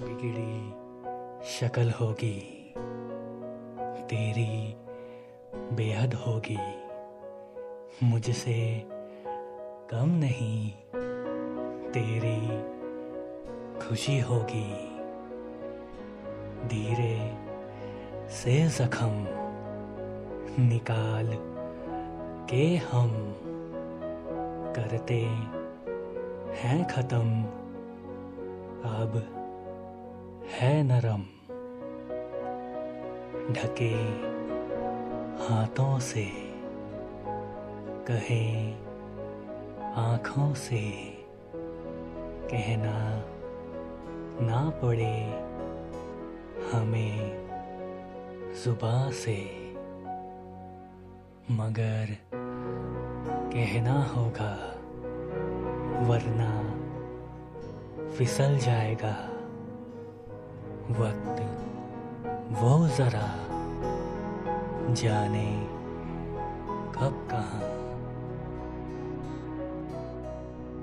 बिगड़ी शक्ल होगी। तेरी बेहद होगी। मुझसे कम नहीं, तेरी खुशी होगी। धीरे से जख्म निकाल के हम करते हैं खत्म। अब है नरम। ढके हाथों से, कहे आँखों से, कहना ना पड़े हमें जुबा से। मगर कहना होगा, वरना फिसल जाएगा। वक्त वो जरा जाने कब कहाँ।